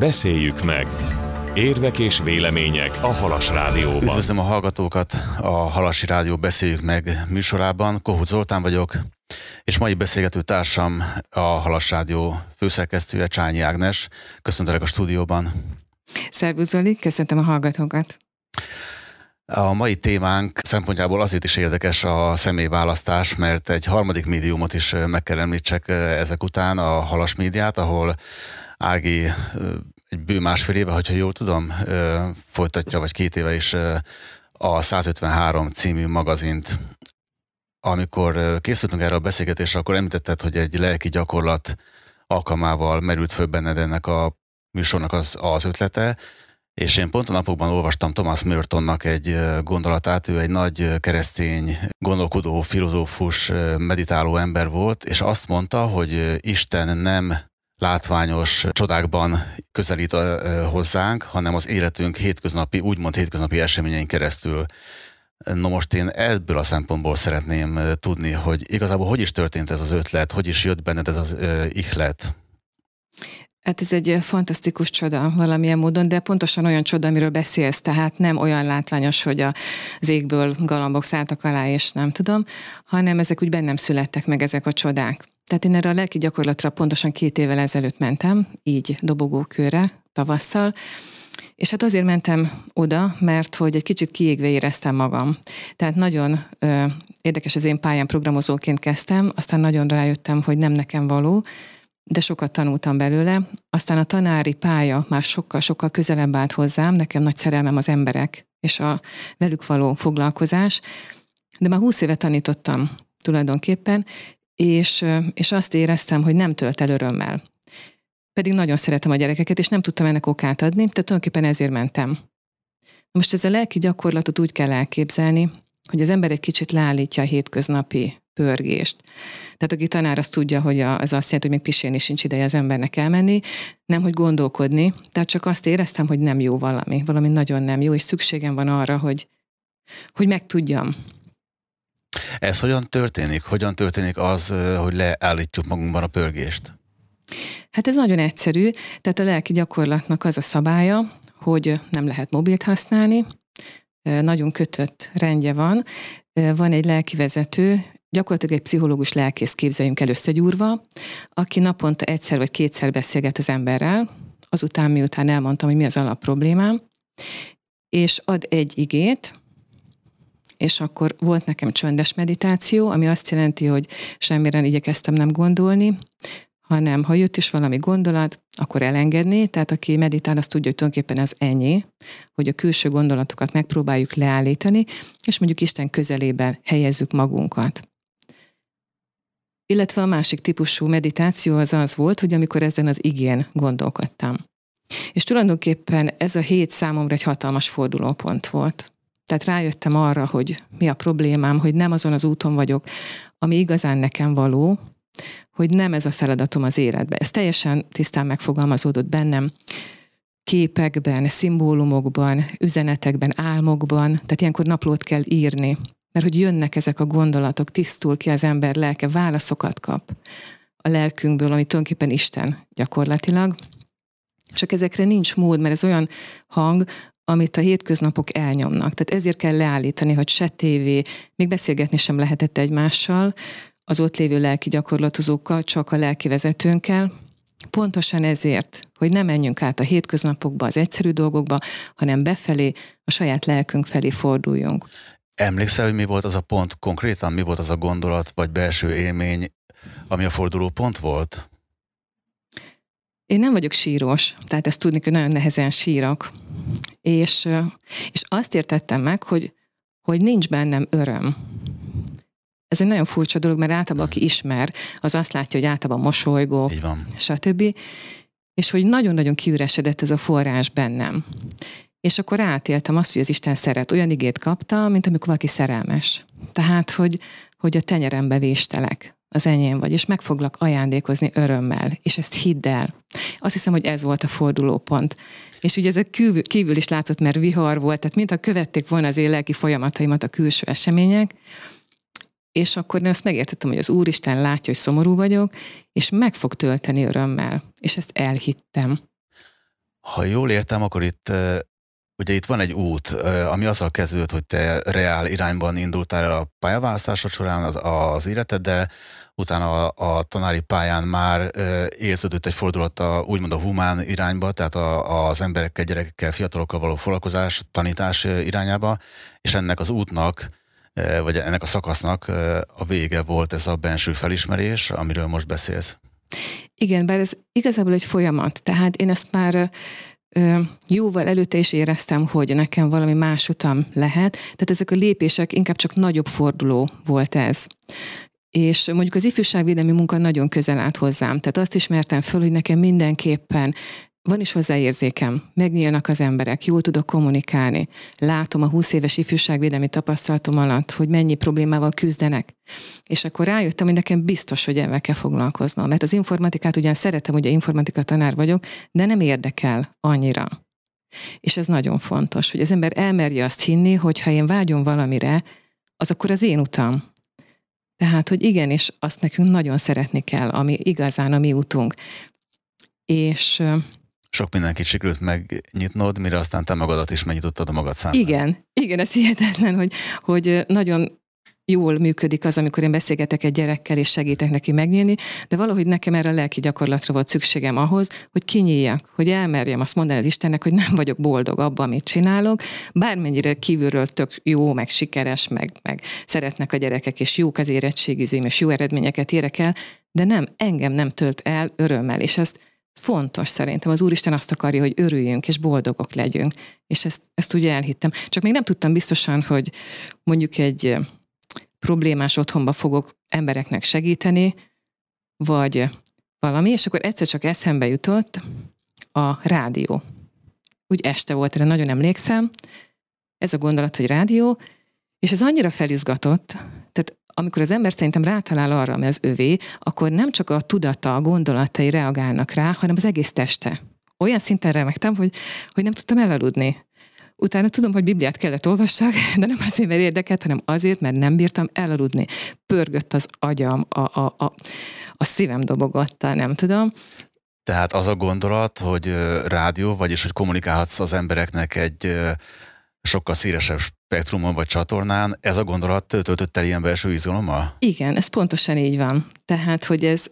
Beszéljük meg! Érvek és vélemények a Halas Rádióban. Üdvözlöm a hallgatókat a Halasi Rádió Beszéljük meg műsorában. Kohut Zoltán vagyok, és mai beszélgető társam a Halas Rádió főszerkesztője Csányi Ágnes. Köszöntelek a stúdióban. Szervusz Zoli, köszöntöm a hallgatókat. A mai témánk szempontjából azért is érdekes a személyválasztás, mert egy harmadik médiumot is meg kell említsek ezek után, a Halas médiát, ahol Ági egy bő másfél éve, hogyha jól tudom, folytatja, vagy két éve is a 153 című magazint. Amikor készültünk erre a beszélgetésre, akkor említetted, hogy egy lelki gyakorlat alkalmával merült föl benned ennek a műsornak az, az ötlete, és én pont a napokban olvastam Thomas Mertonnak egy gondolatát, ő egy nagy keresztény, gondolkodó, filozófus, meditáló ember volt, és azt mondta, hogy Isten nem látványos csodákban közelít hozzánk, hanem az életünk hétköznapi, úgymond hétköznapi eseményein keresztül. No most én ebből a szempontból szeretném tudni, hogy igazából hogy is történt ez az ötlet, hogy is jött benned ez az ihlet? Hát ez egy fantasztikus csoda valamilyen módon, de pontosan olyan csoda, amiről beszélsz, tehát nem olyan látványos, hogy az égből galambok szálltak alá, és nem tudom, hanem ezek úgy bennem születtek meg ezek a csodák. Tehát én erre a lelki gyakorlatra pontosan két évvel ezelőtt mentem, így dobogókőre, tavasszal, és hát azért mentem oda, mert hogy egy kicsit kiégve éreztem magam. Tehát nagyon ö, érdekes az én pályán programozóként kezdtem, aztán nagyon rájöttem, hogy nem nekem való, de sokat tanultam belőle. Aztán a tanári pálya már sokkal-sokkal közelebb állt hozzám, nekem nagy szerelmem az emberek és a velük való foglalkozás, de már húsz éve tanítottam tulajdonképpen, és, és azt éreztem, hogy nem tölt el örömmel. Pedig nagyon szeretem a gyerekeket, és nem tudtam ennek okát adni, tehát tulajdonképpen ezért mentem. Most ez a lelki gyakorlatot úgy kell elképzelni, hogy az ember egy kicsit leállítja a hétköznapi pörgést. Tehát aki tanár azt tudja, hogy az azt jelenti, hogy még pisélni sincs ideje az embernek elmenni, nem hogy gondolkodni, tehát csak azt éreztem, hogy nem jó valami, valami nagyon nem jó, és szükségem van arra, hogy, hogy megtudjam, ez hogyan történik? Hogyan történik az, hogy leállítjuk magunkban a pörgést? Hát ez nagyon egyszerű. Tehát a lelki gyakorlatnak az a szabálya, hogy nem lehet mobilt használni, nagyon kötött rendje van. Van egy lelkivezető, gyakorlatilag egy pszichológus lelkész képzeljünk el összegyúrva, aki naponta egyszer vagy kétszer beszélget az emberrel, azután miután elmondtam, hogy mi az alapproblémám, és ad egy igét, és akkor volt nekem csöndes meditáció, ami azt jelenti, hogy semmire igyekeztem nem gondolni, hanem ha jött is valami gondolat, akkor elengedni, tehát aki meditál, azt tudja, hogy tulajdonképpen az ennyi, hogy a külső gondolatokat megpróbáljuk leállítani, és mondjuk Isten közelében helyezzük magunkat. Illetve a másik típusú meditáció az az volt, hogy amikor ezen az igén gondolkodtam. És tulajdonképpen ez a hét számomra egy hatalmas fordulópont volt. Tehát rájöttem arra, hogy mi a problémám, hogy nem azon az úton vagyok, ami igazán nekem való, hogy nem ez a feladatom az életben. Ez teljesen tisztán megfogalmazódott bennem képekben, szimbólumokban, üzenetekben, álmokban, tehát ilyenkor naplót kell írni, mert hogy jönnek ezek a gondolatok, tisztul ki az ember lelke, válaszokat kap a lelkünkből, ami tulajdonképpen Isten gyakorlatilag. Csak ezekre nincs mód, mert ez olyan hang, amit a hétköznapok elnyomnak. Tehát ezért kell leállítani, hogy se tévé, még beszélgetni sem lehetett egymással, az ott lévő lelki gyakorlatozókkal, csak a lelki vezetőnkkel, Pontosan ezért, hogy ne menjünk át a hétköznapokba, az egyszerű dolgokba, hanem befelé, a saját lelkünk felé forduljunk. Emlékszel, hogy mi volt az a pont konkrétan, mi volt az a gondolat vagy belső élmény, ami a forduló pont volt? Én nem vagyok sírós, tehát ezt tudni, hogy nagyon nehezen sírok. És, és azt értettem meg, hogy, hogy nincs bennem öröm. Ez egy nagyon furcsa dolog, mert általában aki ismer, az azt látja, hogy általában mosolygok, stb. És hogy nagyon-nagyon kiüresedett ez a forrás bennem. És akkor átéltem azt, hogy az Isten szeret. Olyan igét kapta, mint amikor valaki szerelmes. Tehát, hogy, hogy a tenyerembe véstelek az enyém vagy, és meg foglak ajándékozni örömmel, és ezt hidd el. Azt hiszem, hogy ez volt a fordulópont. És ugye ezek kívül, kívül is látszott, mert vihar volt, tehát mintha követték volna az én lelki folyamataimat a külső események, és akkor én azt megértettem, hogy az Úristen látja, hogy szomorú vagyok, és meg fog tölteni örömmel. És ezt elhittem. Ha jól értem, akkor itt Ugye itt van egy út, ami azzal kezdődött, hogy te reál irányban indultál a pályaválasztásod során az, az életeddel, utána a, a tanári pályán már érződött egy fordulat a, úgymond a humán irányba, tehát a, az emberekkel, gyerekekkel, fiatalokkal való foglalkozás, tanítás irányába, és ennek az útnak, vagy ennek a szakasznak a vége volt ez a benső felismerés, amiről most beszélsz. Igen, bár ez igazából egy folyamat, tehát én ezt már jóval előtte is éreztem, hogy nekem valami más utam lehet, tehát ezek a lépések inkább csak nagyobb forduló volt ez. És mondjuk az ifjúságvédelmi munka nagyon közel állt hozzám. Tehát azt ismertem föl, hogy nekem mindenképpen van is hozzáérzékem, megnyílnak az emberek, jól tudok kommunikálni. Látom a 20 éves ifjúságvédelmi tapasztalatom alatt, hogy mennyi problémával küzdenek. És akkor rájöttem, hogy nekem biztos, hogy ebben kell foglalkoznom. Mert az informatikát ugyan szeretem, ugye informatika tanár vagyok, de nem érdekel annyira. És ez nagyon fontos, hogy az ember elmerje azt hinni, hogy ha én vágyom valamire, az akkor az én utam. Tehát, hogy igenis, azt nekünk nagyon szeretni kell, ami igazán a mi utunk. És sok mindenkit sikerült megnyitnod, mire aztán te magadat is megnyitottad a magad számára. Igen, igen, ez hihetetlen, hogy, hogy nagyon jól működik az, amikor én beszélgetek egy gyerekkel, és segítek neki megnyílni, de valahogy nekem erre a lelki gyakorlatra volt szükségem ahhoz, hogy kinyíljak, hogy elmerjem azt mondani az Istennek, hogy nem vagyok boldog abban, amit csinálok, bármennyire kívülről tök jó, meg sikeres, meg, meg szeretnek a gyerekek, és jók az érettségizőim, és jó eredményeket érek el, de nem, engem nem tölt el örömmel, és ezt fontos szerintem. Az Úristen azt akarja, hogy örüljünk és boldogok legyünk. És ezt, ezt ugye elhittem. Csak még nem tudtam biztosan, hogy mondjuk egy problémás otthonba fogok embereknek segíteni, vagy valami, és akkor egyszer csak eszembe jutott a rádió. Úgy este volt, erre nagyon emlékszem, ez a gondolat, hogy rádió, és ez annyira felizgatott, tehát amikor az ember szerintem rátalál arra, ami az övé, akkor nem csak a tudata, a gondolatai reagálnak rá, hanem az egész teste. Olyan szinten remektem, hogy, hogy nem tudtam elaludni. Utána tudom, hogy Bibliát kellett olvassak, de nem azért, mert érdekelt, hanem azért, mert nem bírtam elaludni. Pörgött az agyam, a, a, a, a szívem dobogatta, nem tudom. Tehát az a gondolat, hogy rádió, vagyis hogy kommunikálhatsz az embereknek egy sokkal szélesebb spektrumon vagy csatornán, ez a gondolat töltött el ilyen belső izgalommal? Igen, ez pontosan így van. Tehát, hogy ez,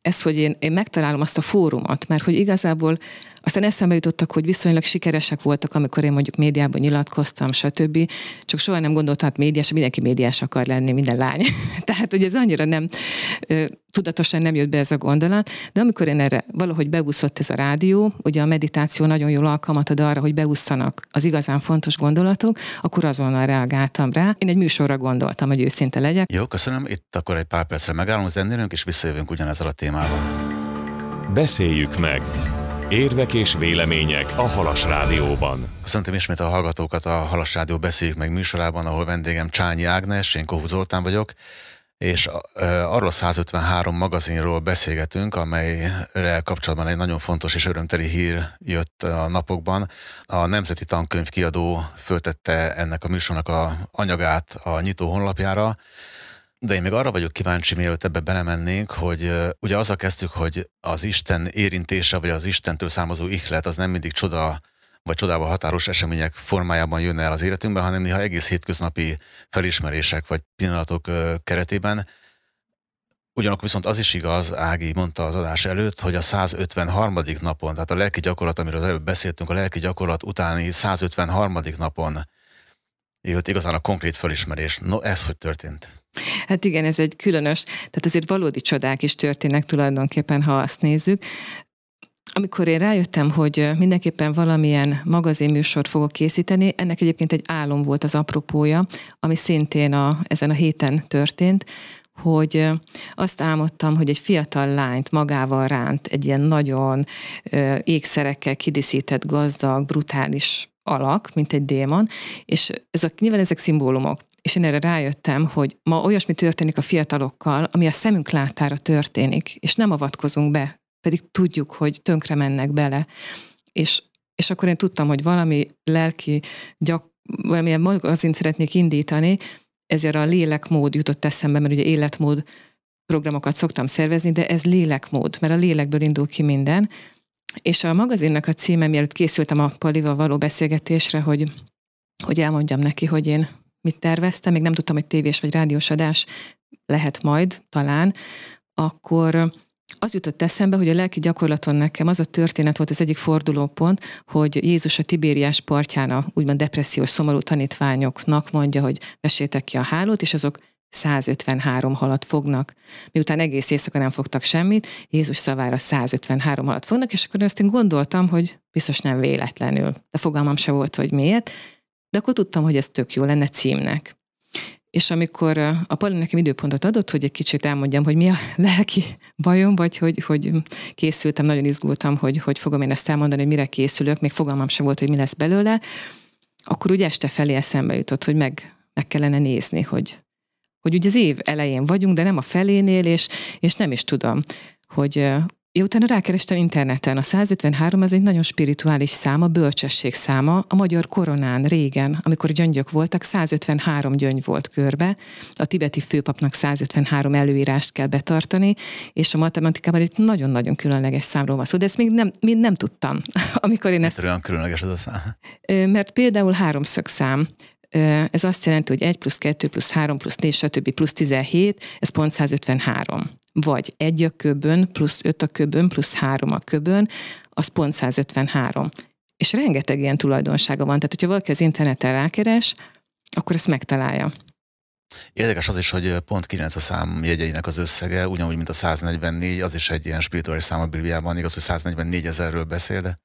ez hogy én, én megtalálom azt a fórumot, mert hogy igazából aztán eszembe jutottak, hogy viszonylag sikeresek voltak, amikor én mondjuk médiában nyilatkoztam, stb. Csak soha nem gondoltam, hogy médiás, mindenki médiás akar lenni, minden lány. Tehát, hogy ez annyira nem, tudatosan nem jött be ez a gondolat, de amikor én erre valahogy beúszott ez a rádió, ugye a meditáció nagyon jól alkalmat ad arra, hogy beúszanak az igazán fontos gondolatok, akkor azonnal reagáltam rá. Én egy műsorra gondoltam, hogy őszinte legyek. Jó, köszönöm. Itt akkor egy pár percre megállunk, zenélünk, és visszajövünk ugyanezzel a témával. Beszéljük meg! Érvek és vélemények a Halas Rádióban. Köszöntöm ismét a hallgatókat a Halas Rádió Beszéljük meg műsorában, ahol vendégem Csányi Ágnes, én Kohu Zoltán vagyok, és arról 153 magazinról beszélgetünk, amelyre kapcsolatban egy nagyon fontos és örömteli hír jött a napokban. A Nemzeti Tankönyv kiadó föltette ennek a műsornak a anyagát a nyitó honlapjára, de én még arra vagyok kíváncsi, mielőtt ebbe belemennénk, hogy ugye azzal kezdtük, hogy az Isten érintése, vagy az Istentől származó ihlet, az nem mindig csoda, vagy csodával határos események formájában jönne el az életünkben, hanem néha egész hétköznapi felismerések, vagy pillanatok keretében. Ugyanakkor viszont az is igaz, Ági mondta az adás előtt, hogy a 153. napon, tehát a lelki gyakorlat, amiről az előbb beszéltünk, a lelki gyakorlat utáni 153. napon jött igazán a konkrét felismerés. No, ez hogy történt? Hát igen, ez egy különös, tehát azért valódi csodák is történnek tulajdonképpen, ha azt nézzük. Amikor én rájöttem, hogy mindenképpen valamilyen magazinműsort fogok készíteni, ennek egyébként egy álom volt az apropója, ami szintén a, ezen a héten történt, hogy azt álmodtam, hogy egy fiatal lányt magával ránt egy ilyen nagyon ékszerekkel kidíszített, gazdag, brutális alak, mint egy démon, és ez a, nyilván ezek szimbólumok és én erre rájöttem, hogy ma olyasmi történik a fiatalokkal, ami a szemünk látára történik, és nem avatkozunk be, pedig tudjuk, hogy tönkre mennek bele. És, és akkor én tudtam, hogy valami lelki, gyak, valamilyen magazint szeretnék indítani, ezért a lélekmód jutott eszembe, mert ugye életmód programokat szoktam szervezni, de ez lélekmód, mert a lélekből indul ki minden, És a magazinnak a címe, mielőtt készültem a Palival való beszélgetésre, hogy, hogy elmondjam neki, hogy én mit terveztem, még nem tudtam, hogy tévés vagy rádiós adás lehet majd, talán, akkor az jutott eszembe, hogy a lelki gyakorlaton nekem az a történet volt az egyik fordulópont, hogy Jézus a Tibériás partján a úgymond depressziós, szomorú tanítványoknak mondja, hogy vessétek ki a hálót, és azok 153 halat fognak. Miután egész éjszaka nem fogtak semmit, Jézus szavára 153 halat fognak, és akkor azt én gondoltam, hogy biztos nem véletlenül. De fogalmam se volt, hogy miért, de akkor tudtam, hogy ez tök jó lenne címnek. És amikor a Pali nekem időpontot adott, hogy egy kicsit elmondjam, hogy mi a lelki bajom, vagy hogy, hogy készültem, nagyon izgultam, hogy, hogy fogom én ezt elmondani, hogy mire készülök, még fogalmam sem volt, hogy mi lesz belőle, akkor úgy este felé eszembe jutott, hogy meg, meg kellene nézni, hogy, hogy ugye az év elején vagyunk, de nem a felénél, és, és nem is tudom, hogy én utána rákerestem interneten, a 153 az egy nagyon spirituális szám, a bölcsesség száma, a magyar koronán régen, amikor gyöngyök voltak, 153 gyöngy volt körbe, a tibeti főpapnak 153 előírást kell betartani, és a matematikában egy nagyon-nagyon különleges számról van szó, de ezt még nem, még nem tudtam, amikor én ezt... olyan különleges az a szám? Mert például háromszög szám, ez azt jelenti, hogy 1 plusz 2 plusz 3 plusz 4, stb. plusz 17, ez pont 153 vagy egy a köbön, plusz öt a köbön, plusz három a köbön, az pont 153. És rengeteg ilyen tulajdonsága van. Tehát, hogyha valaki az interneten rákeres, akkor ezt megtalálja. Érdekes az is, hogy pont 9 a szám jegyeinek az összege, ugyanúgy, mint a 144, az is egy ilyen spirituális szám a Bibliában, igaz, hogy 144 ezerről beszél, de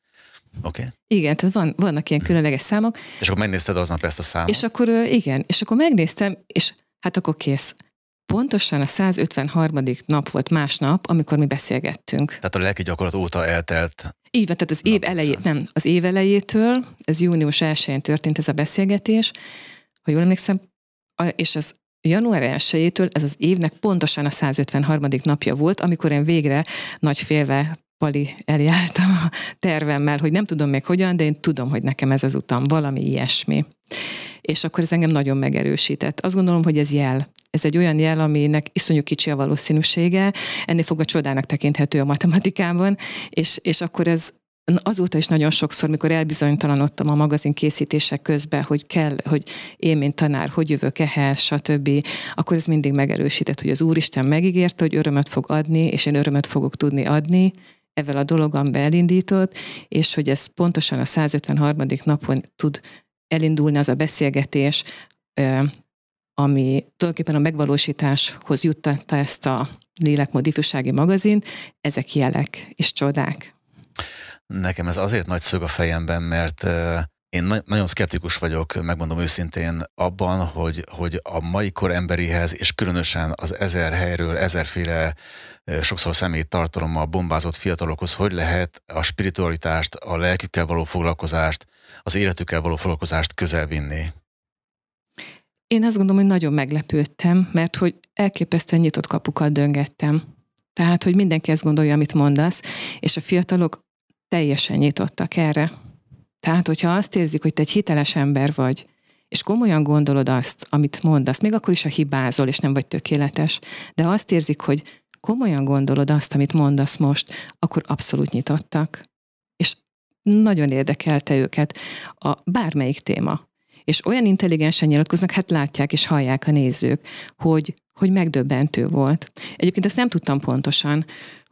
Oké. Okay. Igen, tehát van, vannak ilyen különleges számok. És akkor megnézted aznap ezt a számot? És akkor igen, és akkor megnéztem, és hát akkor kész. Pontosan a 153. nap volt másnap, amikor mi beszélgettünk. Tehát a lelki gyakorlat óta eltelt. Így van, tehát az év elejét, nem, az év elejétől, ez június 1-én történt ez a beszélgetés, ha jól emlékszem, és az január 1 ez az évnek pontosan a 153. napja volt, amikor én végre nagy félve Pali eljártam a tervemmel, hogy nem tudom még hogyan, de én tudom, hogy nekem ez az utam, valami ilyesmi. És akkor ez engem nagyon megerősített. Azt gondolom, hogy ez jel ez egy olyan jel, aminek iszonyú kicsi a valószínűsége, ennél fogva csodának tekinthető a matematikában, és, és akkor ez azóta is nagyon sokszor, mikor elbizonytalanodtam a magazin készítések közben, hogy kell, hogy én, mint tanár, hogy jövök ehhez, stb., akkor ez mindig megerősített, hogy az Úristen megígérte, hogy örömöt fog adni, és én örömöt fogok tudni adni, ezzel a dologom beelindított, és hogy ez pontosan a 153. napon tud elindulni az a beszélgetés, ami tulajdonképpen a megvalósításhoz juttatta ezt a lélekmód ifjúsági magazin, ezek jelek és csodák. Nekem ez azért nagy szög a fejemben, mert én na- nagyon szkeptikus vagyok, megmondom őszintén, abban, hogy, hogy a mai kor emberihez, és különösen az ezer helyről, ezerféle sokszor személy tartalommal bombázott fiatalokhoz, hogy lehet a spiritualitást, a lelkükkel való foglalkozást, az életükkel való foglalkozást közel vinni. Én azt gondolom, hogy nagyon meglepődtem, mert hogy elképesztően nyitott kapukat döngettem. Tehát, hogy mindenki ezt gondolja, amit mondasz, és a fiatalok teljesen nyitottak erre. Tehát, hogyha azt érzik, hogy te egy hiteles ember vagy, és komolyan gondolod azt, amit mondasz, még akkor is, ha hibázol, és nem vagy tökéletes, de azt érzik, hogy komolyan gondolod azt, amit mondasz most, akkor abszolút nyitottak. És nagyon érdekelte őket a bármelyik téma és olyan intelligensen nyilatkoznak, hát látják és hallják a nézők, hogy, hogy megdöbbentő volt. Egyébként ezt nem tudtam pontosan,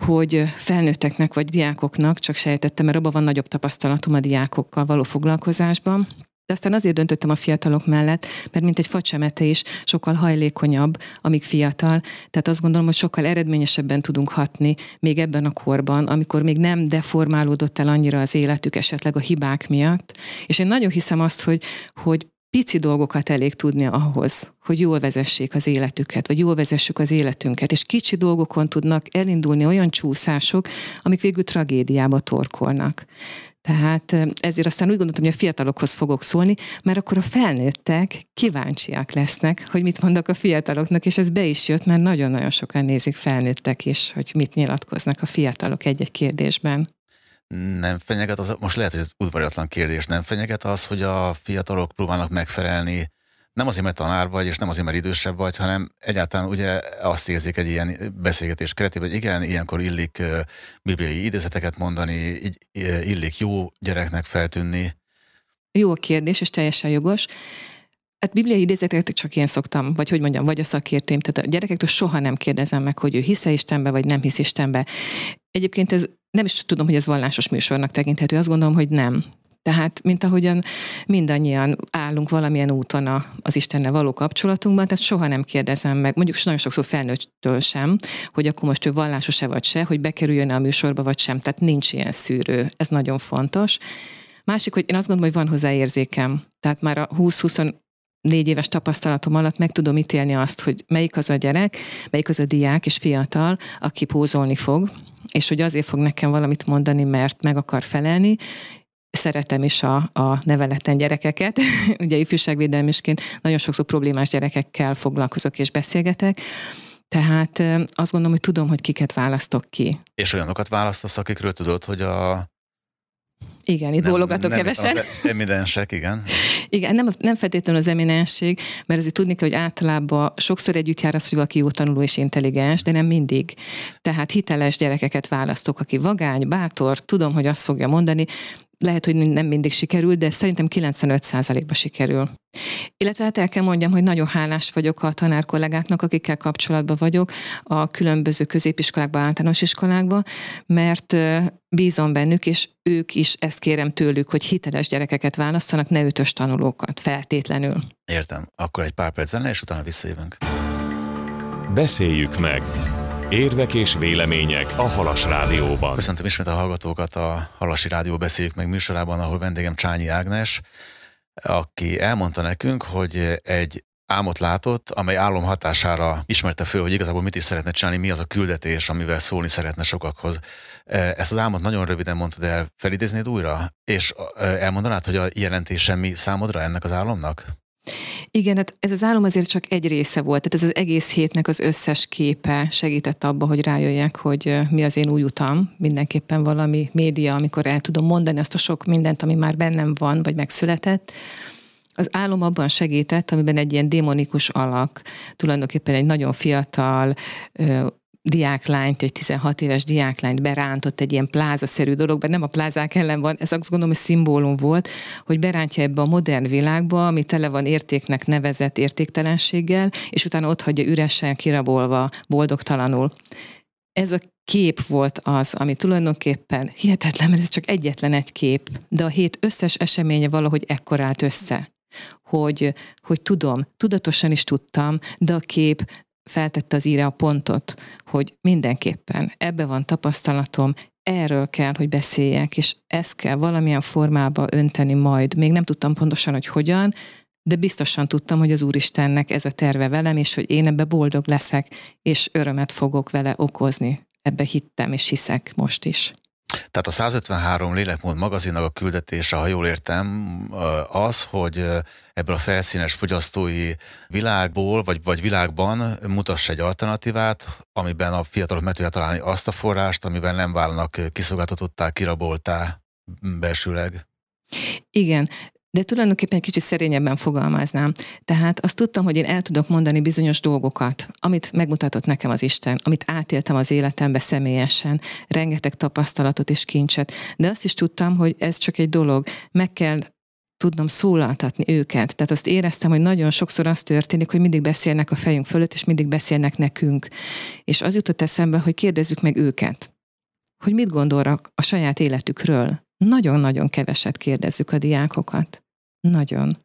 hogy felnőtteknek vagy diákoknak, csak sejtettem, mert abban van nagyobb tapasztalatom a diákokkal való foglalkozásban, de aztán azért döntöttem a fiatalok mellett, mert mint egy facsemete is sokkal hajlékonyabb, amíg fiatal. Tehát azt gondolom, hogy sokkal eredményesebben tudunk hatni még ebben a korban, amikor még nem deformálódott el annyira az életük esetleg a hibák miatt. És én nagyon hiszem azt, hogy, hogy pici dolgokat elég tudni ahhoz, hogy jól vezessék az életüket, vagy jól vezessük az életünket, és kicsi dolgokon tudnak elindulni olyan csúszások, amik végül tragédiába torkolnak. Tehát ezért aztán úgy gondoltam, hogy a fiatalokhoz fogok szólni, mert akkor a felnőttek kíváncsiak lesznek, hogy mit mondok a fiataloknak, és ez be is jött, mert nagyon-nagyon sokan nézik felnőttek is, hogy mit nyilatkoznak a fiatalok egy-egy kérdésben. Nem fenyeget az, most lehet, hogy ez udvariatlan kérdés, nem fenyeget az, hogy a fiatalok próbálnak megfelelni nem azért, mert tanár vagy, és nem azért, mert idősebb vagy, hanem egyáltalán ugye azt érzik egy ilyen beszélgetés keretében, hogy igen, ilyenkor illik bibliai idézeteket mondani, illik jó gyereknek feltűnni. Jó a kérdés, és teljesen jogos. Hát bibliai idézeteket csak én szoktam, vagy hogy mondjam, vagy a szakértőim. Tehát a gyerekektől soha nem kérdezem meg, hogy ő hisze Istenbe, vagy nem hisz Istenbe. Egyébként ez nem is tudom, hogy ez vallásos műsornak tekinthető. Azt gondolom, hogy nem. Tehát, mint ahogyan mindannyian állunk valamilyen úton az Istennel való kapcsolatunkban, tehát soha nem kérdezem meg, mondjuk nagyon sokszor felnőttől sem, hogy akkor most ő vallásos-e vagy se, hogy bekerüljön a műsorba vagy sem. Tehát nincs ilyen szűrő. Ez nagyon fontos. Másik, hogy én azt gondolom, hogy van hozzá érzékem. Tehát már a 20-20 négy éves tapasztalatom alatt meg tudom ítélni azt, hogy melyik az a gyerek, melyik az a diák és fiatal, aki pózolni fog, és hogy azért fog nekem valamit mondani, mert meg akar felelni, szeretem is a, a neveleten gyerekeket. Ugye ifjúságvédelmisként nagyon sokszor problémás gyerekekkel foglalkozok és beszélgetek. Tehát azt gondolom, hogy tudom, hogy kiket választok ki. És olyanokat választasz, akikről tudod, hogy a igen, itt nem, bólogatok nem kevesen. Az eminensek, igen. Igen, nem, nem feltétlenül az eminenség, mert azért tudni kell, hogy általában sokszor együtt jár az, hogy valaki jó tanuló és intelligens, de nem mindig. Tehát hiteles gyerekeket választok, aki vagány, bátor, tudom, hogy azt fogja mondani, lehet, hogy nem mindig sikerül, de szerintem 95%-ba sikerül. Illetve hát el kell mondjam, hogy nagyon hálás vagyok a tanár kollégáknak, akikkel kapcsolatban vagyok a különböző középiskolákban, általános iskolákban, mert bízom bennük, és ők is ezt kérem tőlük, hogy hiteles gyerekeket választanak, ne ötös tanulókat, feltétlenül. Értem. Akkor egy pár perc zene, és utána visszajövünk. Beszéljük meg! Érvek és vélemények a Halas Rádióban. Köszöntöm ismét a hallgatókat a Halasi Rádió Beszéljük meg műsorában, ahol vendégem Csányi Ágnes, aki elmondta nekünk, hogy egy álmot látott, amely álom hatására ismerte föl, hogy igazából mit is szeretne csinálni, mi az a küldetés, amivel szólni szeretne sokakhoz. Ezt az álmot nagyon röviden mondtad el, felidéznéd újra? És elmondanád, hogy a jelentése mi számodra ennek az álomnak? Igen, hát ez az álom azért csak egy része volt, tehát ez az egész hétnek az összes képe segített abba, hogy rájöjjek, hogy mi az én új utam, mindenképpen valami média, amikor el tudom mondani azt a sok mindent, ami már bennem van, vagy megszületett. Az álom abban segített, amiben egy ilyen démonikus alak, tulajdonképpen egy nagyon fiatal, diáklányt, egy 16 éves diáklányt berántott egy ilyen plázaszerű dologba, nem a plázák ellen van, ez azt gondolom, hogy szimbólum volt, hogy berántja ebbe a modern világba, ami tele van értéknek nevezett értéktelenséggel, és utána ott hagyja üresen, kirabolva, boldogtalanul. Ez a kép volt az, ami tulajdonképpen hihetetlen, mert ez csak egyetlen egy kép, de a hét összes eseménye valahogy ekkor állt össze hogy, hogy tudom, tudatosan is tudtam, de a kép feltette az íre a pontot, hogy mindenképpen ebbe van tapasztalatom, erről kell, hogy beszéljek, és ezt kell valamilyen formába önteni majd. Még nem tudtam pontosan, hogy hogyan, de biztosan tudtam, hogy az Úristennek ez a terve velem, és hogy én ebbe boldog leszek, és örömet fogok vele okozni. Ebbe hittem, és hiszek most is. Tehát a 153 lélekmód magazinnak a küldetése, ha jól értem, az, hogy ebből a felszínes fogyasztói világból, vagy, vagy világban mutass egy alternatívát, amiben a fiatalok meg tudják találni azt a forrást, amiben nem válnak kiszolgáltatottá, kiraboltá belsőleg. Igen, de tulajdonképpen egy kicsit szerényebben fogalmaznám. Tehát azt tudtam, hogy én el tudok mondani bizonyos dolgokat, amit megmutatott nekem az Isten, amit átéltem az életembe személyesen, rengeteg tapasztalatot és kincset, de azt is tudtam, hogy ez csak egy dolog, meg kell tudnom szólaltatni őket. Tehát azt éreztem, hogy nagyon sokszor az történik, hogy mindig beszélnek a fejünk fölött, és mindig beszélnek nekünk. És az jutott eszembe, hogy kérdezzük meg őket, hogy mit gondolnak a saját életükről. Nagyon-nagyon keveset kérdezzük a diákokat. Nagyon.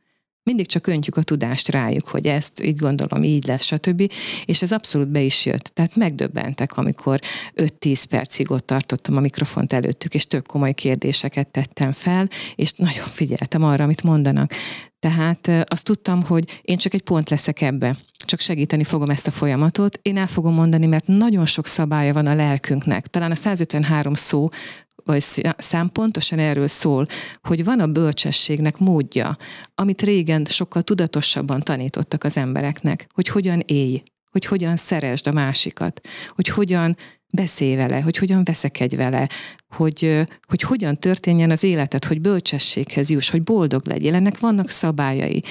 Mindig csak öntjük a tudást rájuk, hogy ezt így gondolom, így lesz, stb. És ez abszolút be is jött. Tehát megdöbbentek, amikor 5-10 percig ott tartottam a mikrofont előttük, és tök komoly kérdéseket tettem fel, és nagyon figyeltem arra, amit mondanak. Tehát azt tudtam, hogy én csak egy pont leszek ebbe csak segíteni fogom ezt a folyamatot. Én el fogom mondani, mert nagyon sok szabálya van a lelkünknek. Talán a 153 szó vagy szám pontosan erről szól, hogy van a bölcsességnek módja, amit régen sokkal tudatosabban tanítottak az embereknek, hogy hogyan élj, hogy hogyan szeresd a másikat, hogy hogyan beszélj vele, hogy hogyan veszekedj vele, hogy, hogy hogyan történjen az életed, hogy bölcsességhez juss, hogy boldog legyél. Ennek vannak szabályai.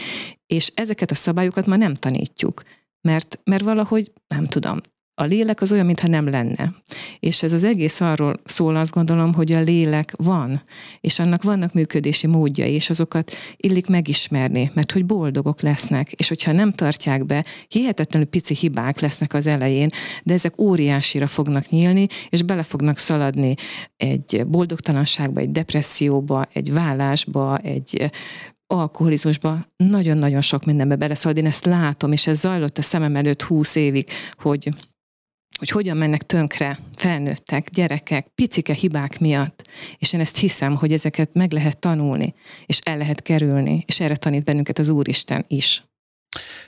És ezeket a szabályokat ma nem tanítjuk, mert, mert valahogy, nem tudom, a lélek az olyan, mintha nem lenne. És ez az egész arról szól, azt gondolom, hogy a lélek van, és annak vannak működési módjai, és azokat illik megismerni, mert hogy boldogok lesznek, és hogyha nem tartják be, hihetetlenül pici hibák lesznek az elején, de ezek óriásira fognak nyílni, és bele fognak szaladni egy boldogtalanságba, egy depresszióba, egy vállásba, egy alkoholizmusba nagyon-nagyon sok mindenbe beleszalad. Én ezt látom, és ez zajlott a szemem előtt húsz évig, hogy hogy hogyan mennek tönkre felnőttek, gyerekek, picike hibák miatt. És én ezt hiszem, hogy ezeket meg lehet tanulni, és el lehet kerülni, és erre tanít bennünket az Úristen is.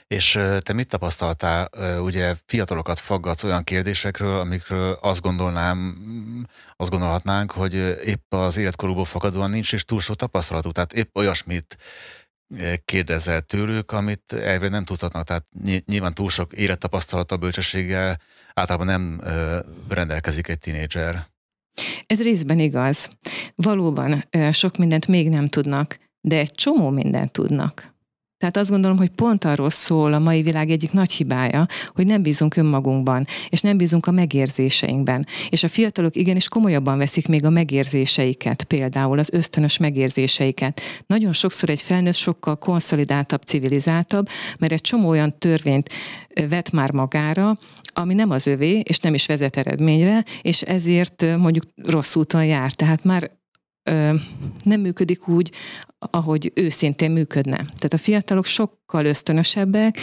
És te mit tapasztaltál? Ugye fiatalokat faggatsz olyan kérdésekről, amikről azt gondolnám, azt gondolhatnánk, hogy épp az életkorúból fakadóan nincs is túl sok tapasztalatuk. Tehát épp olyasmit kérdezel tőlük, amit elvére nem tudhatnak. Tehát nyilván túl sok élettapasztalata, bölcsességgel általában nem rendelkezik egy tinédzser. Ez részben igaz. Valóban sok mindent még nem tudnak, de egy csomó mindent tudnak. Tehát azt gondolom, hogy pont arról szól a mai világ egyik nagy hibája, hogy nem bízunk önmagunkban, és nem bízunk a megérzéseinkben. És a fiatalok igenis komolyabban veszik még a megérzéseiket, például az ösztönös megérzéseiket. Nagyon sokszor egy felnőtt sokkal konszolidáltabb, civilizáltabb, mert egy csomó olyan törvényt vet már magára, ami nem az övé, és nem is vezet eredményre, és ezért mondjuk rossz úton jár. Tehát már nem működik úgy, ahogy őszintén működne. Tehát a fiatalok sokkal ösztönösebbek,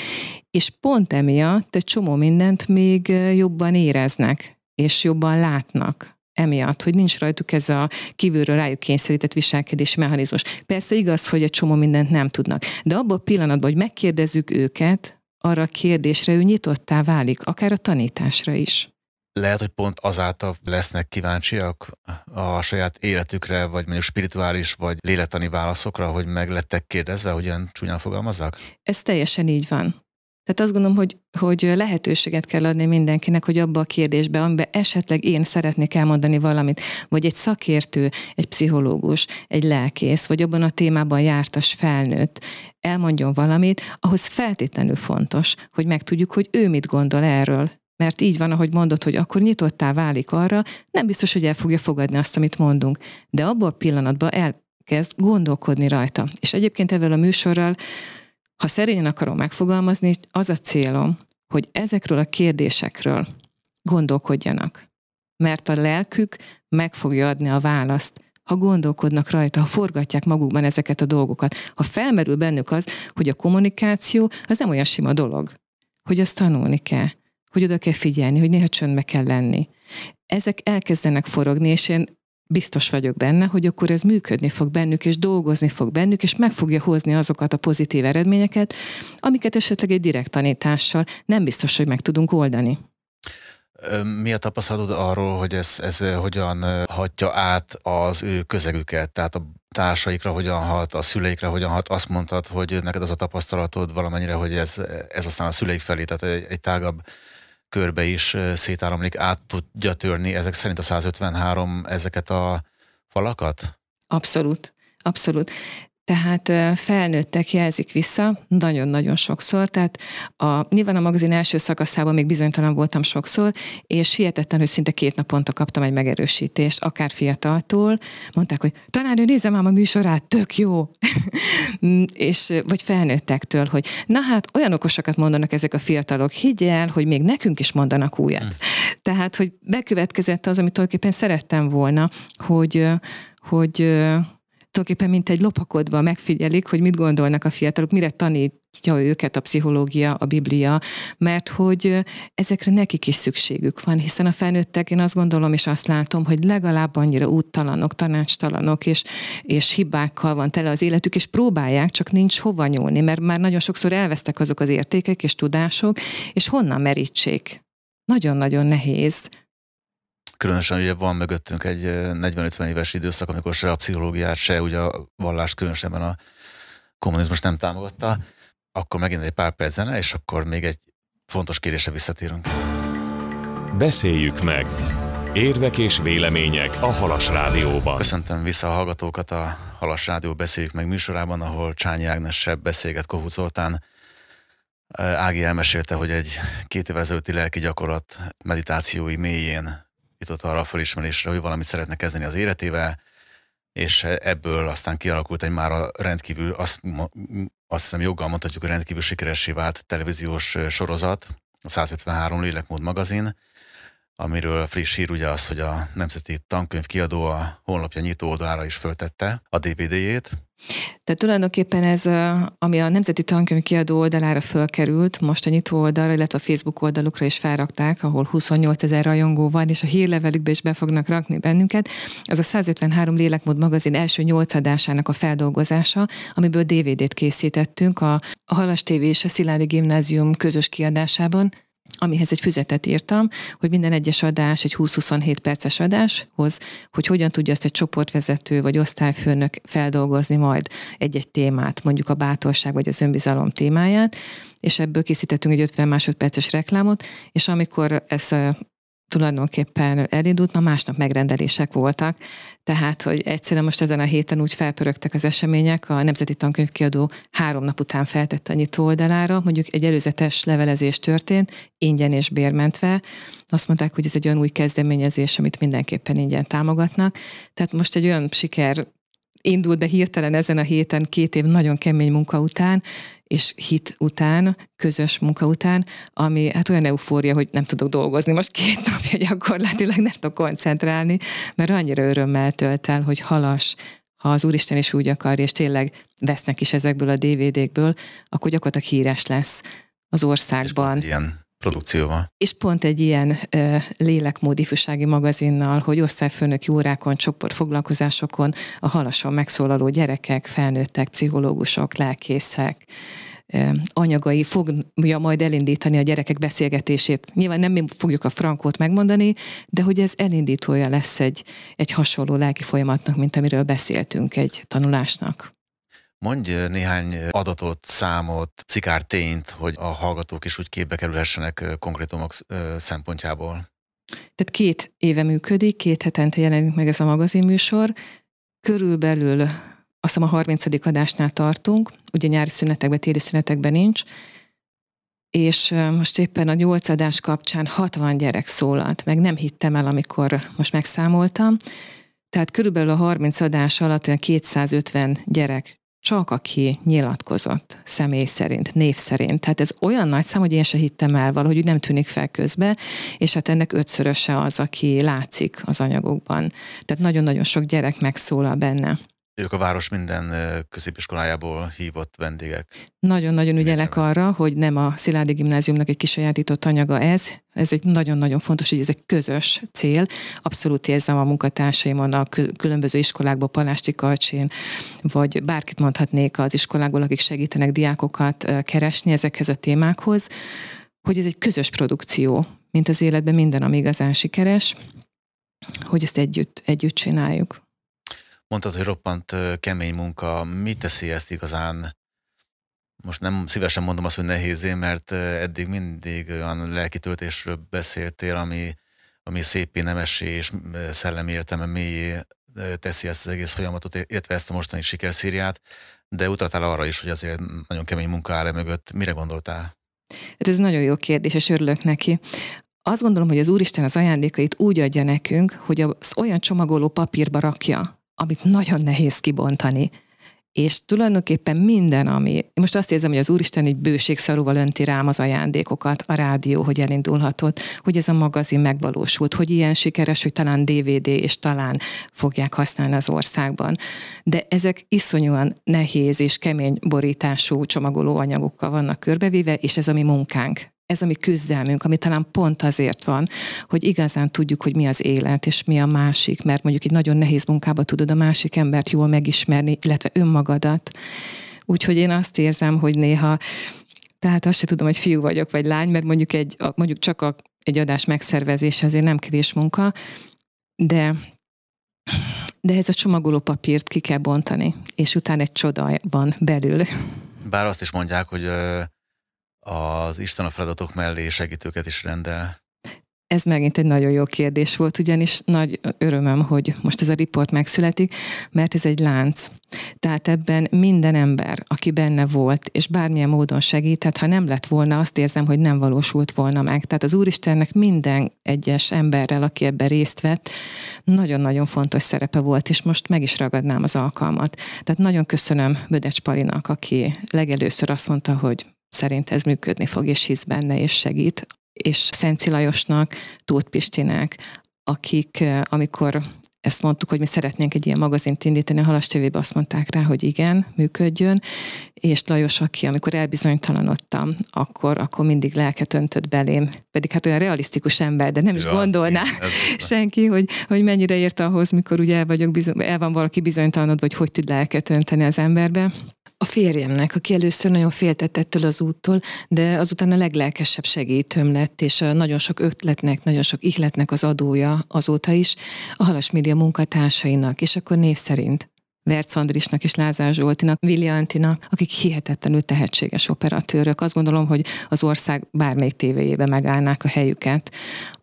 és pont emiatt egy csomó mindent még jobban éreznek, és jobban látnak emiatt, hogy nincs rajtuk ez a kívülről rájuk kényszerített viselkedési mechanizmus. Persze igaz, hogy egy csomó mindent nem tudnak, de abban a pillanatban, hogy megkérdezzük őket, arra a kérdésre ő nyitottá válik, akár a tanításra is. Lehet, hogy pont azáltal lesznek kíváncsiak a saját életükre, vagy mondjuk spirituális, vagy lélektani válaszokra, hogy meg lettek kérdezve, hogyan csúnyán fogalmazzak? Ez teljesen így van. Tehát azt gondolom, hogy, hogy lehetőséget kell adni mindenkinek, hogy abba a kérdésbe, amiben esetleg én szeretnék elmondani valamit, vagy egy szakértő, egy pszichológus, egy lelkész, vagy abban a témában jártas felnőtt elmondjon valamit, ahhoz feltétlenül fontos, hogy megtudjuk, hogy ő mit gondol erről, mert így van, ahogy mondod, hogy akkor nyitottá válik arra, nem biztos, hogy el fogja fogadni azt, amit mondunk, de abban a pillanatban elkezd gondolkodni rajta. És egyébként ezzel a műsorral, ha szerényen akarom megfogalmazni, az a célom, hogy ezekről a kérdésekről gondolkodjanak. Mert a lelkük meg fogja adni a választ, ha gondolkodnak rajta, ha forgatják magukban ezeket a dolgokat, ha felmerül bennük az, hogy a kommunikáció az nem olyan sima dolog, hogy azt tanulni kell, hogy oda kell figyelni, hogy néha csöndbe kell lenni. Ezek elkezdenek forogni, és én biztos vagyok benne, hogy akkor ez működni fog bennük, és dolgozni fog bennük, és meg fogja hozni azokat a pozitív eredményeket, amiket esetleg egy direkt tanítással nem biztos, hogy meg tudunk oldani. Mi a tapasztalatod arról, hogy ez, ez hogyan hatja át az ő közegüket, tehát a társaikra hogyan hat, a szüleikre hogyan hat? Azt mondtad, hogy neked az a tapasztalatod valamennyire, hogy ez, ez aztán a szüleik felé, tehát egy, egy tágabb körbe is szétáramlik, át tudja törni ezek szerint a 153 ezeket a falakat? Abszolút. Abszolút. Tehát felnőttek jelzik vissza, nagyon-nagyon sokszor, tehát a, nyilván a magazin első szakaszában még bizonytalan voltam sokszor, és hihetetlen, hogy szinte két naponta kaptam egy megerősítést, akár fiataltól, mondták, hogy tanárnő, nézem ám a műsorát, tök jó, és, vagy felnőttektől, hogy na hát olyan okosakat mondanak ezek a fiatalok, higgy el, hogy még nekünk is mondanak újat. Hmm. Tehát, hogy bekövetkezett az, amit tulajdonképpen szerettem volna, hogy, hogy tulajdonképpen mint egy lopakodva megfigyelik, hogy mit gondolnak a fiatalok, mire tanítja őket a pszichológia, a Biblia, mert hogy ezekre nekik is szükségük van, hiszen a felnőttek, én azt gondolom és azt látom, hogy legalább annyira úttalanok, tanácstalanok, és, és hibákkal van tele az életük, és próbálják, csak nincs hova nyúlni, mert már nagyon sokszor elvesztek azok az értékek és tudások, és honnan merítsék. Nagyon-nagyon nehéz Különösen ugye van mögöttünk egy 40-50 éves időszak, amikor se a pszichológiát, se ugye a vallást különösebben a kommunizmus nem támogatta. Akkor megint egy pár perc zene, és akkor még egy fontos kérdésre visszatérünk. Beszéljük meg! Érvek és vélemények a Halas Rádióban. Köszöntöm vissza a hallgatókat a Halas Rádió Beszéljük meg műsorában, ahol Csányi Ágnessebb beszélget Kohut Zoltán. Ági elmesélte, hogy egy két évvel ezelőtti lelki gyakorlat meditációi mélyén jutott arra a felismerésre, hogy valamit szeretne kezdeni az életével, és ebből aztán kialakult egy már rendkívül, azt, azt hiszem joggal mondhatjuk, hogy rendkívül sikeressé vált televíziós sorozat, a 153 Lélekmód magazin, amiről friss hír ugye az, hogy a Nemzeti Tankönyv kiadó a honlapja nyitó oldalára is föltette a DVD-jét. Tehát tulajdonképpen ez, ami a Nemzeti Tankönyv kiadó oldalára fölkerült, most a nyitó oldalra, illetve a Facebook oldalukra is felrakták, ahol 28 ezer rajongó van, és a hírlevelükbe is be fognak rakni bennünket, az a 153 Lélekmód magazin első nyolc a feldolgozása, amiből DVD-t készítettünk a, a Halas TV és a Sziládi Gimnázium közös kiadásában, amihez egy füzetet írtam, hogy minden egyes adás, egy 20-27 perces adáshoz, hogy hogyan tudja ezt egy csoportvezető vagy osztályfőnök feldolgozni majd egy-egy témát, mondjuk a bátorság vagy az önbizalom témáját, és ebből készítettünk egy 50 másodperces reklámot, és amikor ez tulajdonképpen elindult, ma másnap megrendelések voltak, tehát, hogy egyszerűen most ezen a héten úgy felpörögtek az események, a Nemzeti Tankönyvkiadó három nap után feltette a nyitó oldalára, mondjuk egy előzetes levelezés történt, ingyen és bérmentve. Azt mondták, hogy ez egy olyan új kezdeményezés, amit mindenképpen ingyen támogatnak. Tehát most egy olyan siker indult be hirtelen ezen a héten, két év nagyon kemény munka után, és hit után, közös munka után, ami hát olyan eufória, hogy nem tudok dolgozni most két napja gyakorlatilag, nem tudok koncentrálni, mert annyira örömmel tölt el, hogy halas, ha az Úristen is úgy akar, és tényleg vesznek is ezekből a DVD-kből, akkor gyakorlatilag híres lesz az országban. Ilyen produkcióval. És pont egy ilyen ö, lélekmód magazinnal, hogy osztályfőnöki órákon, csoportfoglalkozásokon a halason megszólaló gyerekek, felnőttek, pszichológusok, lelkészek, anyagai fogja majd elindítani a gyerekek beszélgetését. Nyilván nem mi fogjuk a frankót megmondani, de hogy ez elindítója lesz egy, egy hasonló lelki folyamatnak, mint amiről beszéltünk egy tanulásnak. Mondj néhány adatot, számot, tényt, hogy a hallgatók is úgy képbe kerülhessenek konkrétumok szempontjából. Tehát két éve működik, két hetente jelenik meg ez a magazinműsor. Körülbelül azt hiszem a 30. adásnál tartunk, ugye nyári szünetekben, téli szünetekben nincs, és most éppen a nyolc adás kapcsán 60 gyerek szólalt, meg nem hittem el, amikor most megszámoltam, tehát körülbelül a 30 adás alatt olyan 250 gyerek csak aki nyilatkozott személy szerint, név szerint. Tehát ez olyan nagy szám, hogy én se hittem el valahogy nem tűnik fel közbe, és hát ennek ötszöröse az, aki látszik az anyagokban. Tehát nagyon-nagyon sok gyerek megszólal benne. Ők a város minden középiskolájából hívott vendégek. Nagyon-nagyon ügyelek arra, hogy nem a Sziládi Gimnáziumnak egy kisajátított anyaga ez, ez egy nagyon-nagyon fontos, hogy ez egy közös cél. Abszolút érzem a munkatársaimon a különböző iskolákból, Palásti Kalcsén, vagy bárkit mondhatnék az iskolákból, akik segítenek diákokat keresni ezekhez a témákhoz, hogy ez egy közös produkció, mint az életben minden, ami igazán sikeres, hogy ezt együtt, együtt csináljuk. Mondtad, hogy roppant kemény munka. Mi teszi ezt igazán? Most nem szívesen mondom azt, hogy nehézé, mert eddig mindig olyan lelki töltésről beszéltél, ami, ami szépé, nemessé és szellemi értelme mélyé teszi ezt az egész folyamatot, értve ezt a mostani sikerszíriát, de utaltál arra is, hogy azért nagyon kemény munka áll mögött. Mire gondoltál? Hát ez nagyon jó kérdés, és örülök neki. Azt gondolom, hogy az Úristen az ajándékait úgy adja nekünk, hogy az olyan csomagoló papírba rakja, amit nagyon nehéz kibontani. És tulajdonképpen minden, ami, most azt érzem, hogy az Úristen egy bőségszarúval önti rám az ajándékokat, a rádió, hogy elindulhatott, hogy ez a magazin megvalósult, hogy ilyen sikeres, hogy talán DVD és talán fogják használni az országban. De ezek iszonyúan nehéz és kemény borítású csomagoló anyagokkal vannak körbevéve, és ez a mi munkánk ez a mi küzdelmünk, ami talán pont azért van, hogy igazán tudjuk, hogy mi az élet, és mi a másik, mert mondjuk egy nagyon nehéz munkába tudod a másik embert jól megismerni, illetve önmagadat. Úgyhogy én azt érzem, hogy néha, tehát azt se tudom, hogy fiú vagyok, vagy lány, mert mondjuk, egy, mondjuk csak a, egy adás megszervezése azért nem kevés munka, de de ez a csomagoló papírt ki kell bontani, és utána egy csoda van belül. Bár azt is mondják, hogy az Isten a feladatok mellé segítőket is rendel. Ez megint egy nagyon jó kérdés volt, ugyanis nagy örömöm, hogy most ez a riport megszületik, mert ez egy lánc. Tehát ebben minden ember, aki benne volt, és bármilyen módon segített, ha nem lett volna, azt érzem, hogy nem valósult volna meg. Tehát az Úristennek minden egyes emberrel, aki ebben részt vett, nagyon-nagyon fontos szerepe volt, és most meg is ragadnám az alkalmat. Tehát nagyon köszönöm Bödecs Palinak, aki legelőször azt mondta, hogy szerint ez működni fog, és hisz benne, és segít. És Szenci Lajosnak, Tóth Pistinek, akik, eh, amikor ezt mondtuk, hogy mi szeretnénk egy ilyen magazint indítani, a Halas tv azt mondták rá, hogy igen, működjön, és Lajos, aki amikor elbizonytalanodtam, akkor, akkor mindig lelket öntött belém, pedig hát olyan realisztikus ember, de nem is ja, gondolná senki, hogy, hogy mennyire ért ahhoz, mikor ugye el, vagyok, el van valaki bizonytalanodva, hogy hogy tud lelket önteni az emberbe. A férjemnek, aki először nagyon féltett ettől az úttól, de azután a leglelkesebb segítőm lett, és nagyon sok ötletnek, nagyon sok ihletnek az adója azóta is. A Halas Média munkatársainak, és akkor név szerint Verc Andrisnak és Lázár Zsoltinak, Vili Antinak, akik hihetetlenül tehetséges operatőrök. Azt gondolom, hogy az ország bármelyik tévéjébe megállnák a helyüket.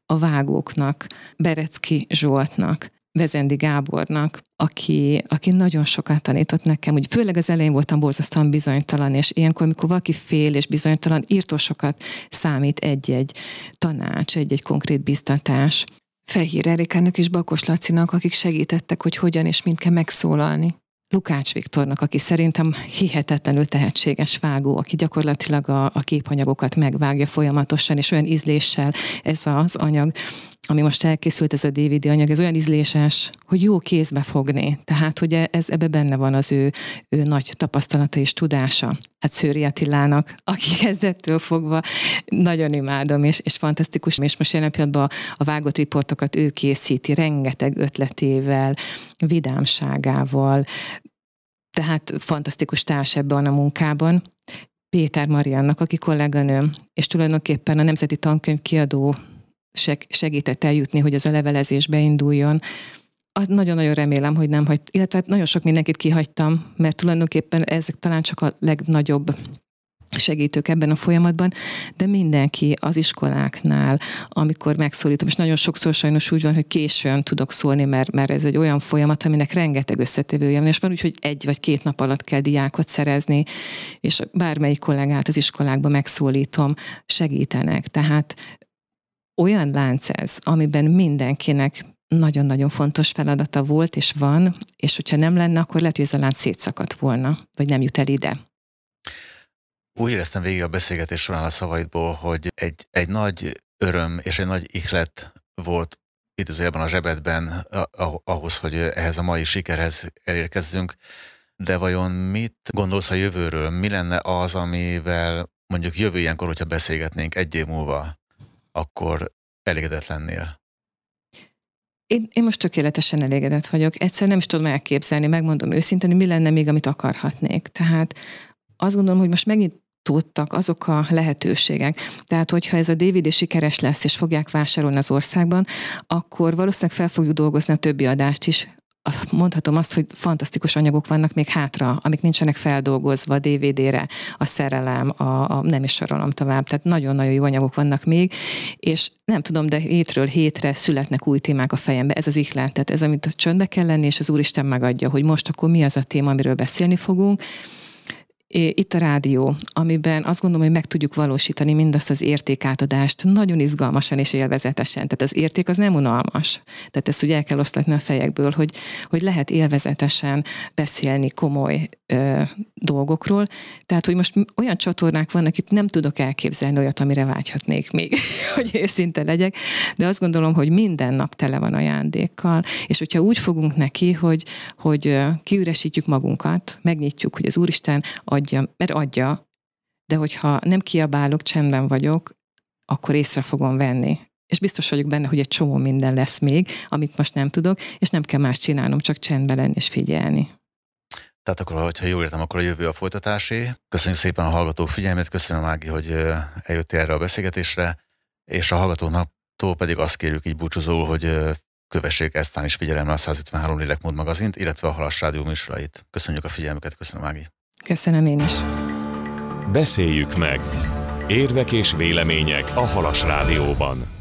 A vágóknak, Berecki Zsoltnak, Vezendi Gábornak, aki, aki nagyon sokat tanított nekem, úgy főleg az elején voltam borzasztóan bizonytalan, és ilyenkor, amikor valaki fél és bizonytalan, írtó sokat számít egy-egy tanács, egy-egy konkrét biztatás. Fehér Erikának és Bakos Lacinak, akik segítettek, hogy hogyan és mint kell megszólalni. Lukács Viktornak, aki szerintem hihetetlenül tehetséges vágó, aki gyakorlatilag a, a képanyagokat megvágja folyamatosan, és olyan ízléssel ez az anyag ami most elkészült, ez a DVD anyag, ez olyan ízléses, hogy jó kézbe fogni. Tehát, hogy ez ebbe benne van az ő, ő nagy tapasztalata és tudása. Hát Szőri Attilának, aki kezdettől fogva nagyon imádom, és, és fantasztikus, és most jelen pillanatban a vágott riportokat ő készíti, rengeteg ötletével, vidámságával, tehát fantasztikus társ ebben a munkában. Péter Mariannak, aki kolléganőm, és tulajdonképpen a Nemzeti Tankönyv kiadó segített eljutni, hogy ez a levelezés beinduljon. Nagyon-nagyon remélem, hogy nem hagy, illetve nagyon sok mindenkit kihagytam, mert tulajdonképpen ezek talán csak a legnagyobb segítők ebben a folyamatban, de mindenki az iskoláknál, amikor megszólítom, és nagyon sokszor sajnos úgy van, hogy későn tudok szólni, mert, mert ez egy olyan folyamat, aminek rengeteg összetevője van, és van úgy, hogy egy vagy két nap alatt kell diákot szerezni, és bármelyik kollégát az iskolákba megszólítom, segítenek. Tehát olyan lánc ez, amiben mindenkinek nagyon-nagyon fontos feladata volt és van, és hogyha nem lenne, akkor lehet, hogy ez a lánc szétszakadt volna, vagy nem jut el ide. Úgy éreztem végig a beszélgetés során a szavaidból, hogy egy, egy nagy öröm és egy nagy ihlet volt idézőjelben a zsebedben ahhoz, hogy ehhez a mai sikerhez elérkezzünk, de vajon mit gondolsz a jövőről? Mi lenne az, amivel mondjuk jövő ilyenkor, hogyha beszélgetnénk egy év múlva, akkor elégedett lennél? Én, én most tökéletesen elégedett vagyok. Egyszer nem is tudom elképzelni, megmondom őszintén, mi lenne még, amit akarhatnék. Tehát azt gondolom, hogy most megint tudtak azok a lehetőségek. Tehát, hogyha ez a DVD sikeres lesz, és fogják vásárolni az országban, akkor valószínűleg fel fogjuk dolgozni a többi adást is, mondhatom azt, hogy fantasztikus anyagok vannak még hátra, amik nincsenek feldolgozva DVD-re, a szerelem, a, a nem is sorolom tovább, tehát nagyon-nagyon jó anyagok vannak még, és nem tudom, de hétről hétre születnek új témák a fejembe, ez az ihlet, tehát ez, amit a csöndbe kell lenni, és az Úristen megadja, hogy most akkor mi az a téma, amiről beszélni fogunk, itt a rádió, amiben azt gondolom, hogy meg tudjuk valósítani mindazt az értékátadást nagyon izgalmasan és élvezetesen. Tehát az érték az nem unalmas. Tehát ezt ugye el kell osztatni a fejekből, hogy, hogy lehet élvezetesen beszélni komoly dolgokról. Tehát, hogy most olyan csatornák vannak, itt nem tudok elképzelni olyat, amire vágyhatnék még, hogy őszinte legyek, de azt gondolom, hogy minden nap tele van ajándékkal, és hogyha úgy fogunk neki, hogy, hogy kiüresítjük magunkat, megnyitjuk, hogy az Úristen adja, mert adja, de hogyha nem kiabálok, csendben vagyok, akkor észre fogom venni. És biztos vagyok benne, hogy egy csomó minden lesz még, amit most nem tudok, és nem kell más csinálnom, csak csendben lenni és figyelni. Tehát akkor, hogyha jól értem, akkor a jövő a folytatásé. Köszönjük szépen a hallgatók figyelmét, köszönöm Ági, hogy eljöttél erre a beszélgetésre, és a hallgatóknak pedig azt kérjük így búcsúzó, hogy kövessék eztán is figyelemmel a 153 Lélekmód magazint, illetve a Halas Rádió műsorait. Köszönjük a figyelmüket, köszönöm Ági. Köszönöm én is. Beszéljük meg! Érvek és vélemények a Halas Rádióban.